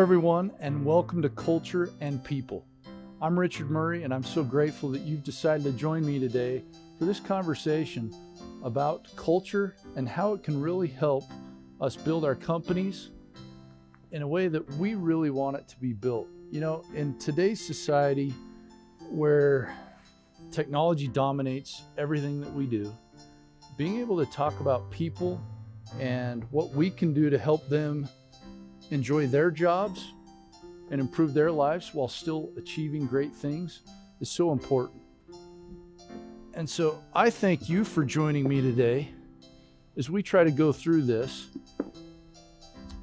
Hello, everyone, and mm. welcome to Culture and People. I'm Richard Murray, and I'm so grateful that you've decided to join me today for this conversation about culture and how it can really help us build our companies in a way that we really want it to be built. You know, in today's society where technology dominates everything that we do, being able to talk about people and what we can do to help them enjoy their jobs and improve their lives while still achieving great things is so important. And so I thank you for joining me today as we try to go through this.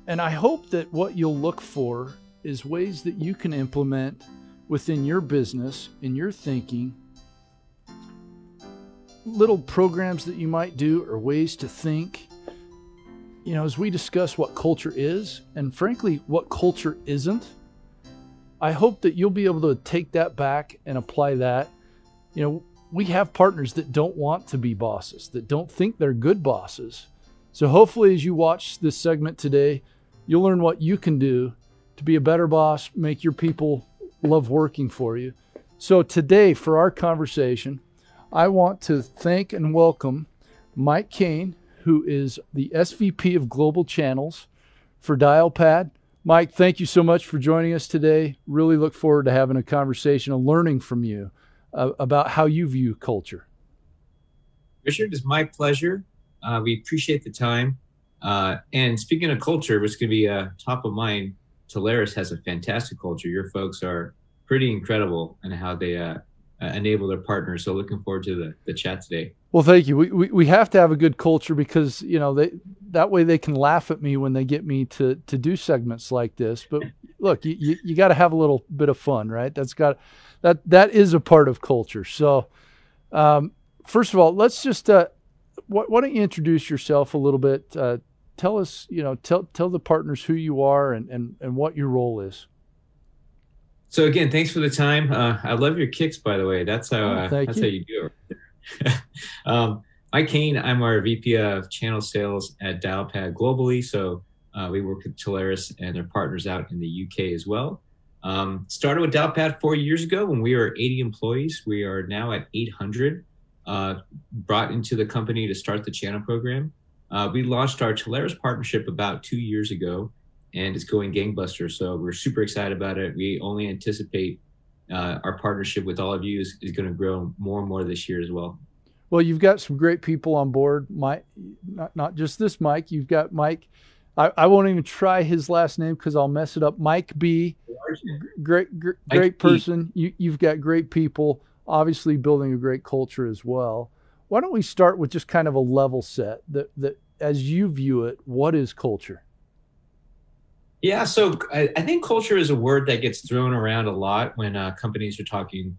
And I hope that what you'll look for is ways that you can implement within your business, in your thinking, little programs that you might do or ways to think. You know, as we discuss what culture is and frankly, what culture isn't, I hope that you'll be able to take that back and apply that. You know, we have partners that don't want to be bosses, that don't think they're good bosses. So hopefully, as you watch this segment today, you'll learn what you can do to be a better boss, make your people love working for you. So today, for our conversation, I want to thank and welcome Mike Kane, who is the SVP of Global Channels for Dialpad. Mike, thank you so much for joining us today. Really look forward to having a conversation and learning from you uh, about how you view culture. Richard, it's my pleasure. Uh, we appreciate the time. Uh, and speaking of culture, which going to be uh, top of mind, Telarus has a fantastic culture. Your folks are pretty incredible in how they uh, enable their partners. So looking forward to the, the chat today. Well, thank you. We, we, we have to have a good culture because, you know, they, that way they can laugh at me when they get me to, to do segments like this. But look, you, you, you got to have a little bit of fun, right? That's got, that, that is a part of culture. So, um, first of all, let's just, uh, why, why, don't you introduce yourself a little bit? Uh, tell us, you know, tell, tell the partners who you are and, and, and what your role is. So again, thanks for the time. Uh, I love your kicks, by the way. That's how oh, uh, that's you. how you do it. um, Mike Kane, I'm our VP of Channel Sales at Dialpad globally. So uh, we work with Telarus and their partners out in the UK as well. Um, started with Dialpad four years ago when we were 80 employees. We are now at 800. Uh, brought into the company to start the channel program. Uh, we launched our Telarus partnership about two years ago and it's going gangbusters. So we're super excited about it. We only anticipate uh, our partnership with all of you is, is going to grow more and more this year as well. Well, you've got some great people on board. Mike, not not just this Mike. You've got Mike. I, I won't even try his last name because I'll mess it up. Mike B. Great, great, great person. You, you've got great people. Obviously, building a great culture as well. Why don't we start with just kind of a level set that that as you view it, what is culture? Yeah, so I, I, think culture is a word that gets thrown around a lot when uh, companies are talking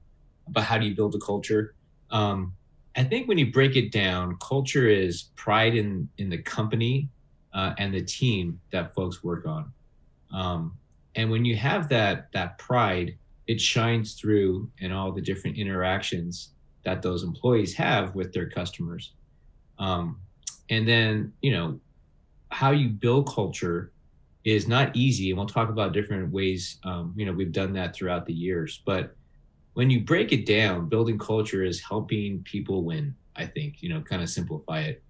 about how do you build a culture. Um, I think when you break it down, culture is pride in in the company uh, and the team that folks work on. Um, and when you have that that pride, it shines through in all the different interactions that those employees have with their customers. Um, and then you know how you build culture is not easy, and we'll talk about different ways. Um, you know, we've done that throughout the years, but when you break it down, building culture is helping people win. I think you know, kind of simplify it.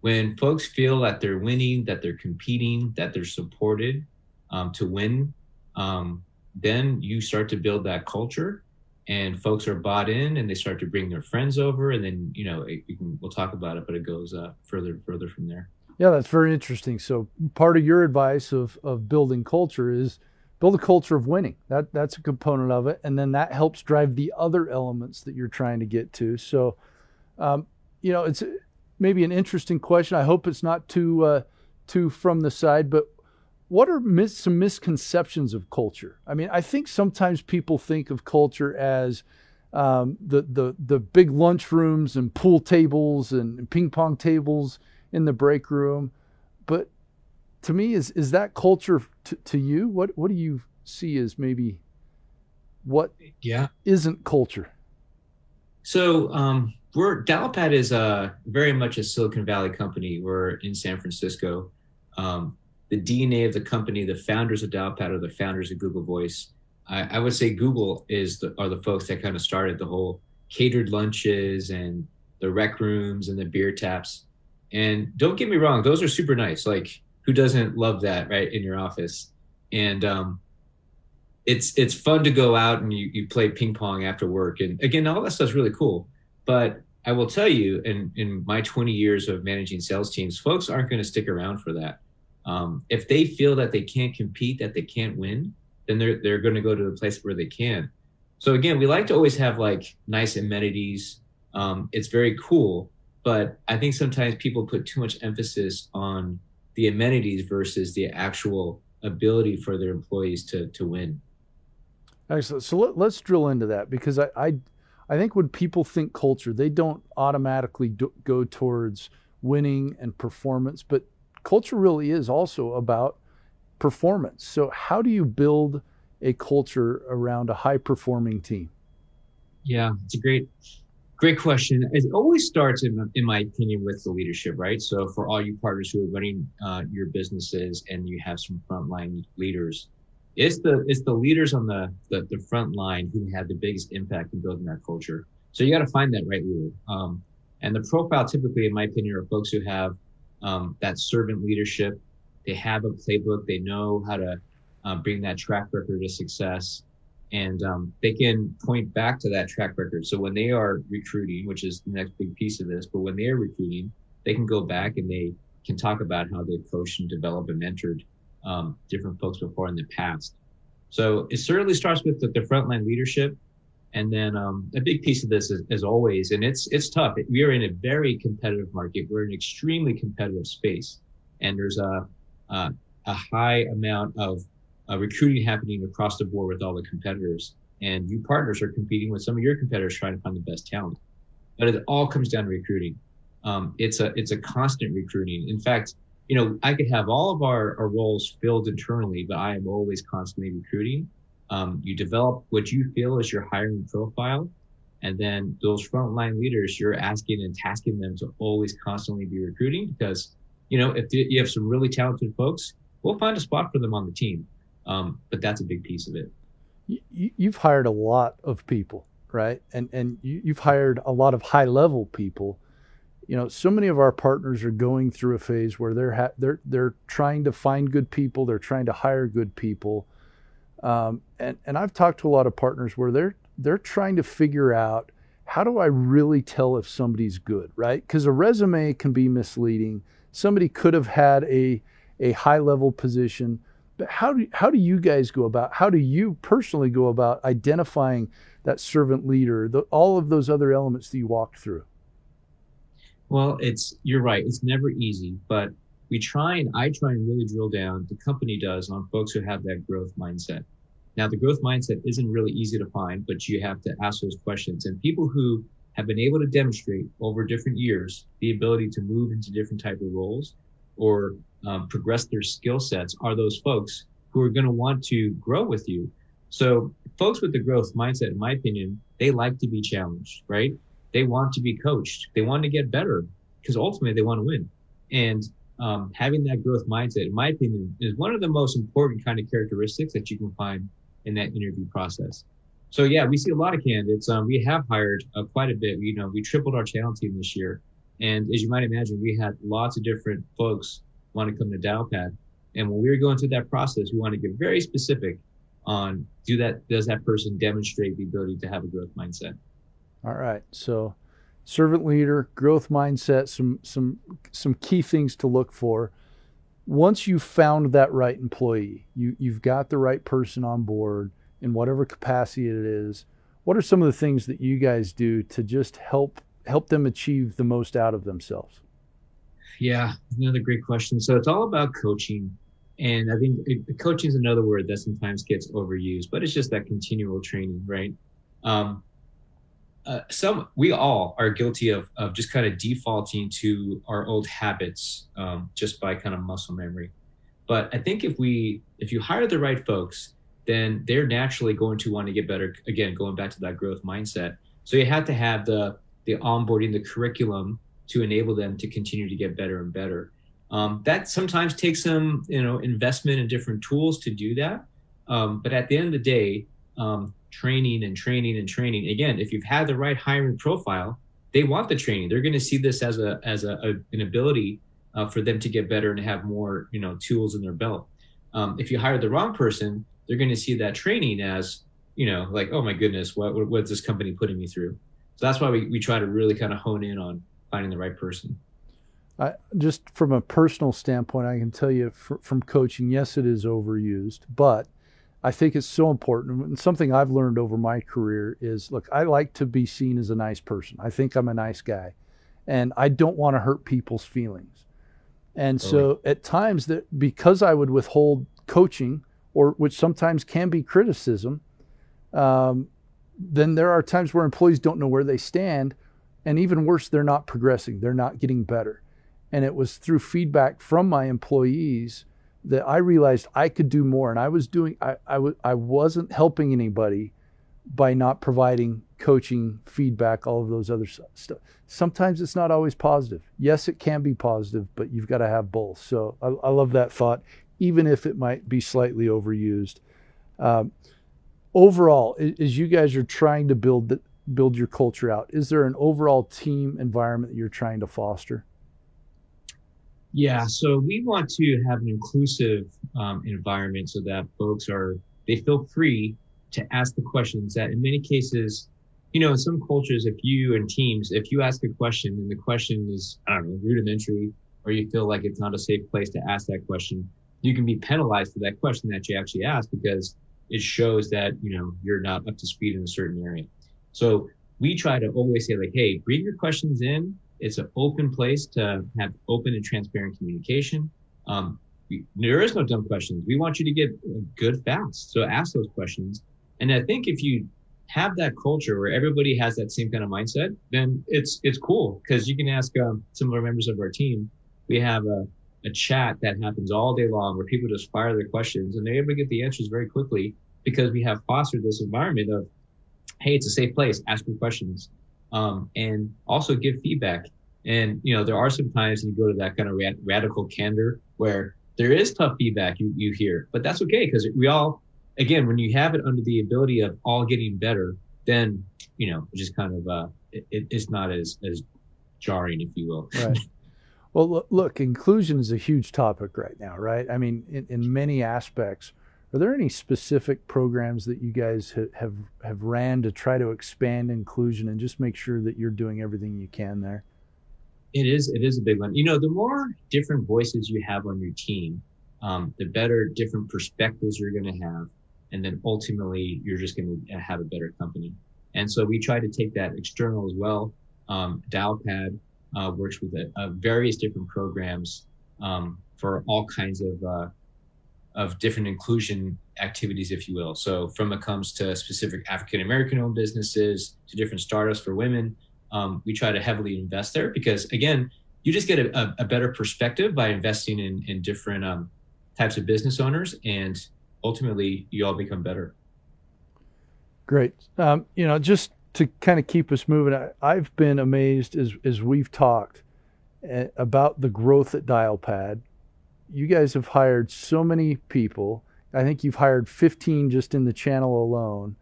When folks feel that they're winning, that they're competing, that they're supported um, to win, um, then you start to build that culture, and folks are bought in, and they start to bring their friends over, and then you know, it, can, we'll talk about it, but it goes uh, further, further from there. Yeah, that's very interesting. So part of your advice of, of building culture is build a culture of winning. That that's a component of it, and then that helps drive the other elements that you're trying to get to. So, um, you know, it's maybe an interesting question. I hope it's not too uh, too from the side, but what are mis- some misconceptions of culture? I mean, I think sometimes people think of culture as um, the the the big lunch rooms and pool tables and ping pong tables in the break room. But to me, is is that culture to, to you? What what do you see as maybe what yeah isn't culture? So um, we're Dialpad is a very much a Silicon Valley company. We're in San Francisco. Um, the DNA of the company, the founders of Dialpad are the founders of Google Voice. I, I would say Google is the, are the folks that kind of started the whole catered lunches and the rec rooms and the beer taps. And don't get me wrong, those are super nice. Like who doesn't love that, right, in your office? And um, it's it's fun to go out and you, you play ping pong after work. And again, all that stuff's really cool. But I will tell you, in in my 20 years of managing sales teams, folks aren't going to stick around for that. Um, if they feel that they can't compete, that they can't win, then they're they're going to go to the place where they can. So again, we like to always have like nice amenities. Um, it's very cool, but I think sometimes people put too much emphasis on the amenities versus the actual ability for their employees to to win. Excellent. So let, us drill into that because I, I, I think when people think culture, they don't automatically do, go towards winning and performance, but culture really is also about performance. So how do you build a culture around a high performing team? Yeah, it's a great Great question. It always starts, in, in my opinion, with the leadership, right? So, for all you partners who are running uh, your businesses and you have some frontline leaders, it's the it's the leaders on the, the, the front line who have the biggest impact in building that culture. So you got to find that right leader. Um, and the profile, typically, in my opinion, are folks who have um, that servant leadership. They have a playbook. They know how to uh, bring that track record of success and um, they can point back to that track record. So when they are recruiting, which is the next big piece of this, but when they are recruiting, they can go back and they can talk about how they've coached and developed and mentored um, different folks before in the past. So it certainly starts with the, the frontline leadership, and then um, a big piece of this is, as always, and it's it's tough. We are in a very competitive market. We're in an extremely competitive space, and there's a a, a high amount of uh, recruiting happening across the board with all the competitors. And you partners are competing with some of your competitors trying to find the best talent. But it all comes down to recruiting. Um, it's a it's a constant recruiting. In fact, you know, I could have all of our, our roles filled internally, but I am always constantly recruiting. Um, you develop what you feel is your hiring profile. And then those frontline leaders, you're asking and tasking them to always constantly be recruiting because, you know, if you have some really talented folks, we'll find a spot for them on the team. Um, but that's a big piece of it. You, have hired a lot of people, right? And and you, you've hired a lot of high level people. You know, so many of our partners are going through a phase where they're ha- they're they're trying to find good people, they're trying to hire good people, um, and and I've talked to a lot of partners where they're they're trying to figure out how do I really tell if somebody's good, right? Because a resume can be misleading. Somebody could have had a a high level position how do how do you guys go about? How do you personally go about identifying that servant leader? The, all of those other elements that you walked through. Well, it's you're right. It's never easy, but we try and I try and really drill down. The company does on folks who have that growth mindset. Now, the growth mindset isn't really easy to find, but you have to ask those questions. And people who have been able to demonstrate over different years the ability to move into different type of roles or um, progress their skill sets are those folks who are going to want to grow with you. So folks with the growth mindset, in my opinion, they like to be challenged, right? They want to be coached. They want to get better because ultimately they want to win. And um, having that growth mindset, in my opinion, is one of the most important kind of characteristics that you can find in that interview process. So yeah, we see a lot of candidates. Um, we have hired uh, quite a bit. You know, we tripled our channel team this year, and as you might imagine, we had lots of different folks want to come to Dialpad. And when we were going through that process, we want to get very specific on do that does that person demonstrate the ability to have a growth mindset. All right. So servant leader, growth mindset, some some some key things to look for. Once you've found that right employee, you you've got the right person on board in whatever capacity it is. What are some of the things that you guys do to just help help them achieve the most out of themselves? Yeah, another great question. So it's all about coaching. And I think coaching is another word that sometimes gets overused, but it's just that continual training, right? Um, uh, some we all are guilty of of just kind of defaulting to our old habits um, just by kind of muscle memory. But I think if we if you hire the right folks, then they're naturally going to want to get better. Again, going back to that growth mindset. So you have to have the the onboarding, the curriculum to enable them to continue to get better and better. Um, that sometimes takes some, you know, investment in different tools to do that. Um, but at the end of the day, um, training and training and training. Again, if you've had the right hiring profile, they want the training. They're going to see this as a as a, a an ability uh, for them to get better and have more, you know, tools in their belt. Um, if you hire the wrong person, they're going to see that training as, you know, like, oh my goodness, what, what what's this company putting me through? So that's why we, we try to really kind of hone in on finding the right person. I, just from a personal standpoint, I can tell you from coaching, yes, it is overused, but I think it's so important. And something I've learned over my career is look, I like to be seen as a nice person. I think I'm a nice guy, and I don't want to hurt people's feelings. And so at times that because I would withhold coaching, or which sometimes can be criticism, um, then there are times where employees don't know where they stand, and even worse, they're not progressing. They're not getting better. And it was through feedback from my employees that I realized I could do more. And I was doing, I, I, w- I wasn't helping anybody by not providing coaching, feedback, all of those other stuff. Sometimes it's not always positive. Yes, it can be positive, but you've got to have both. So I, I love that thought, even if it might be slightly overused. Um, overall, as you guys are trying to build the, build your culture out, is there an overall team environment that you're trying to foster? Yeah, so we want to have an inclusive um, environment so that folks are they feel free to ask the questions that in many cases, you know, in some cultures, if you and teams, if you ask a question and the question is I don't know rudimentary, or you feel like it's not a safe place to ask that question, you can be penalized for that question that you actually asked because it shows that you know you're not up to speed in a certain area. So we try to always say like, hey, bring your questions in it's an open place to have open and transparent communication. Um, we, there is no dumb questions. We want you to get good fast. So ask those questions. And I think if you have that culture where everybody has that same kind of mindset, then it's it's cool because you can ask um, similar members of our team. We have a, a chat that happens all day long where people just fire their questions and they're able to get the answers very quickly because we have fostered this environment of, hey, it's a safe place. Ask your questions um, and also give feedback. And you know, there are some times you go to that kind of rad- radical candor where there is tough feedback you you hear, but that's okay because we all, again, when you have it under the ability of all getting better, then you know, just kind of uh, it, it's not as as jarring, if you will. Right. Well, look, inclusion is a huge topic right now, right? I mean, in, in many aspects are there any specific programs that you guys have have ran to try to expand inclusion and just make sure that you're doing everything you can there? It is. It is a big one. You know, the more different voices you have on your team, um, the better different perspectives you're going to have, and then ultimately you're just going to have a better company. And so we try to take that external as well. Um, Dialpad uh, works with a various different programs um, for all kinds of uh, of different inclusion activities, if you will. So from it comes to specific African American owned businesses to different startups for women, um, we try to heavily invest there because again, you just get a, a better perspective by investing in, in different um, types of business owners and ultimately you all become better. Great. Um, you know, just to kind of keep us moving, I, have been amazed as, as we've talked uh, about the growth at Dialpad you guys have hired so many people. I think you've hired 15 just in the channel alone.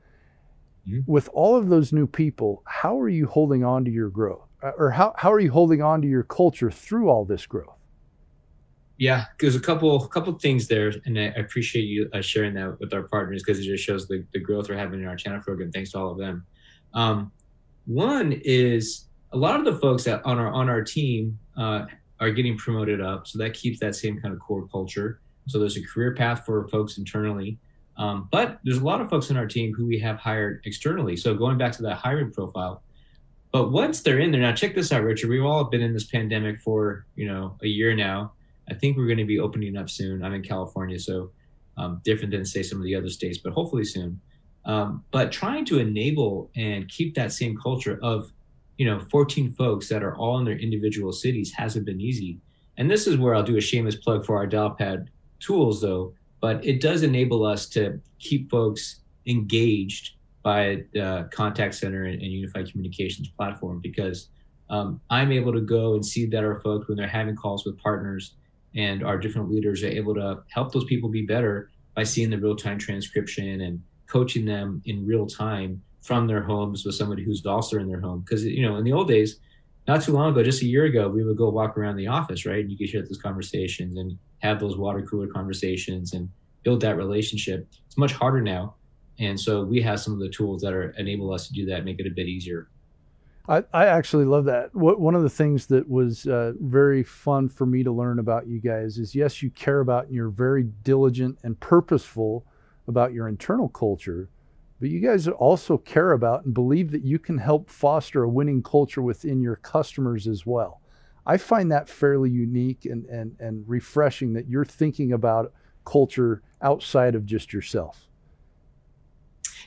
Mm-hmm. With all of those new people, how are you holding on to your growth? Uh, or how, how are you holding on to your culture through all this growth? Yeah, there's a couple couple things there, and I appreciate you uh, sharing that with our partners because it just shows the, the growth we're having in our channel program. Thanks to all of them. Um, one is a lot of the folks that on our on our team uh, are getting promoted up. So that keeps that same kind of core culture. So there's a career path for folks internally. Um, but there's a lot of folks in our team who we have hired externally. So going back to that hiring profile, but once they're in there, now check this out, Richard. We've all been in this pandemic for you know a year now. I think we're going to be opening up soon. I'm in California, so um, different than say some of the other states, but hopefully soon. Um, but trying to enable and keep that same culture of you know 14 folks that are all in their individual cities hasn't been easy. And this is where i'll do a shameless plug for our dialpad tools though. But it does enable us to keep folks engaged by the contact center and, and unified communications platform because um, i'm able to go and see that our folks when they're having calls with partners and our different leaders are able to help those people be better by seeing the real time transcription and coaching them in real time from their homes with somebody who's also in their home. Because you know, in the old days, not too long ago, just a year ago, we would go walk around the office, right? And you could hear those conversations and have those water cooler conversations and build that relationship. It's much harder now. And so we have some of the tools that are enable us to do that, make it a bit easier. I, I actually love that. What, one of the things that was uh, very fun for me to learn about you guys is yes, you care about and you're very diligent and purposeful about your internal culture, but you guys also care about and believe that you can help foster a winning culture within your customers as well. I find that fairly unique and, and, and refreshing that you're thinking about culture outside of just yourself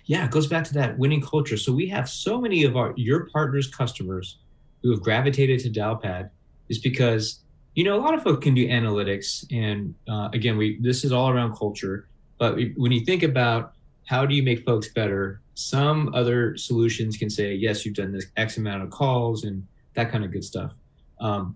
yeah, it goes back to that winning culture. So we have so many of our your partners' customers who have gravitated to Dialpad is because you know a lot of folks can do analytics, and uh, again, we this is all around culture. But when you think about how do you make folks better, some other solutions can say, yes, you've done this X amount of calls and that kind of good stuff. Um,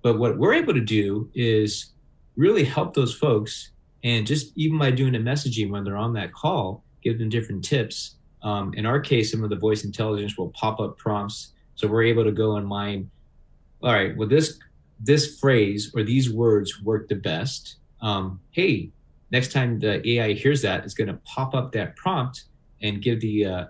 but what we're able to do is really help those folks, and just even by doing a messaging when they're on that call give them different tips. Um, in our case, some of the voice intelligence will pop up prompts, so we're able to go and mine. All right, well this this phrase or these words work the best. Um, hey, next time the AI hears that, it's going to pop up that prompt and give the uh,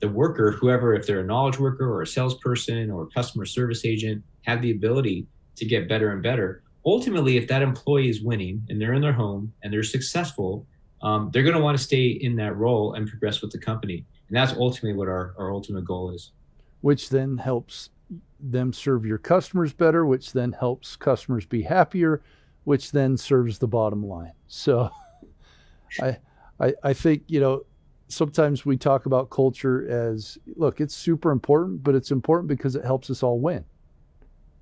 the worker, whoever, if they're a knowledge worker or a salesperson or a customer service agent, have the ability to get better and better. Ultimately, if that employee is winning and they're in their home and they're successful, um, they're going to want to stay in that role and progress with the company. And that's ultimately what our, our ultimate goal is. Which then helps them serve your customers better, which then helps customers be happier, which then serves the bottom line. So I, I, I think, you know, sometimes we talk about culture as look, it's super important, but it's important because it helps us all win.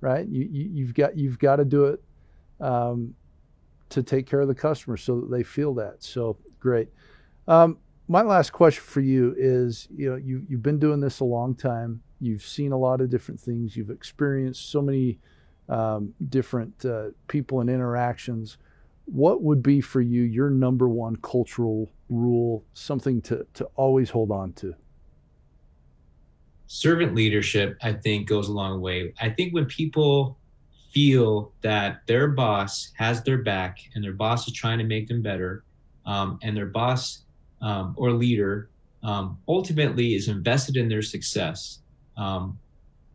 Right? You, you have got you've got to do it um, to take care of the customer so that they feel that. So great. Um, my last question for you is, you know, you you've been doing this a long time. You've seen a lot of different things. You've experienced so many um, different uh, people and interactions. What would be for you your number one cultural rule, something to to always hold on to? Servant leadership, I think, goes a long way. I think when people feel that their boss has their back and their boss is trying to make them better um, and their boss um, or leader um, ultimately is invested in their success um,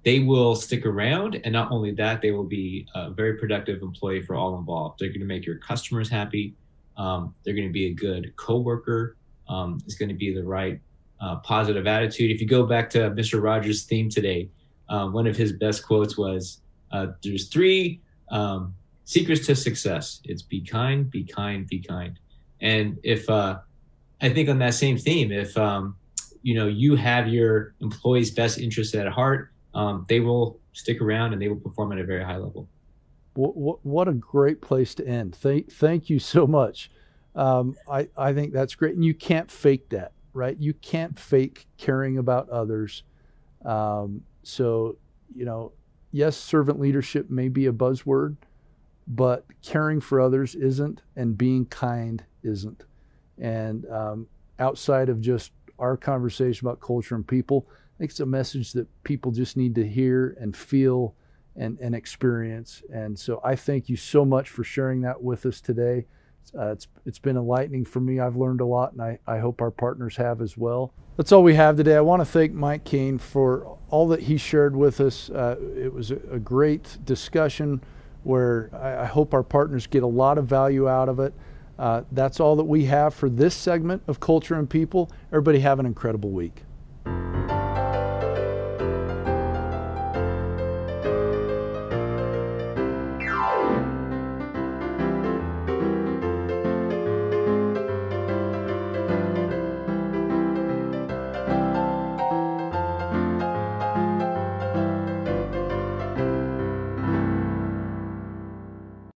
they will stick around and not only that they will be a very productive employee for all involved they're going to make your customers happy um, they're going to be a good coworker um, it's going to be the right uh, positive attitude if you go back to mr rogers theme today uh, one of his best quotes was uh, there's three um, secrets to success. It's be kind, be kind, be kind. And if uh, I think on that same theme, if um, you know you have your employees' best interests at heart, um, they will stick around and they will perform at a very high level. What, what a great place to end. Thank, thank you so much. Um, I, I think that's great. And you can't fake that, right? You can't fake caring about others. Um, so, you know, yes, servant leadership may be a buzzword, but caring for others isn't, and being kind isn't. And um, outside of just our conversation about culture and people, it's a message that people just need to hear and feel and, and experience. And so I thank you so much for sharing that with us today. Uh, it's, it's been enlightening for me. I've learned a lot, and I, I hope our partners have as well. That's all we have today. I want to thank Mike Kane for all that he shared with us. Uh, it was a, a, great discussion where I, I, hope our partners get a lot of value out of it. Uh, that's all that we have for this segment of Culture and People. Everybody have an incredible week.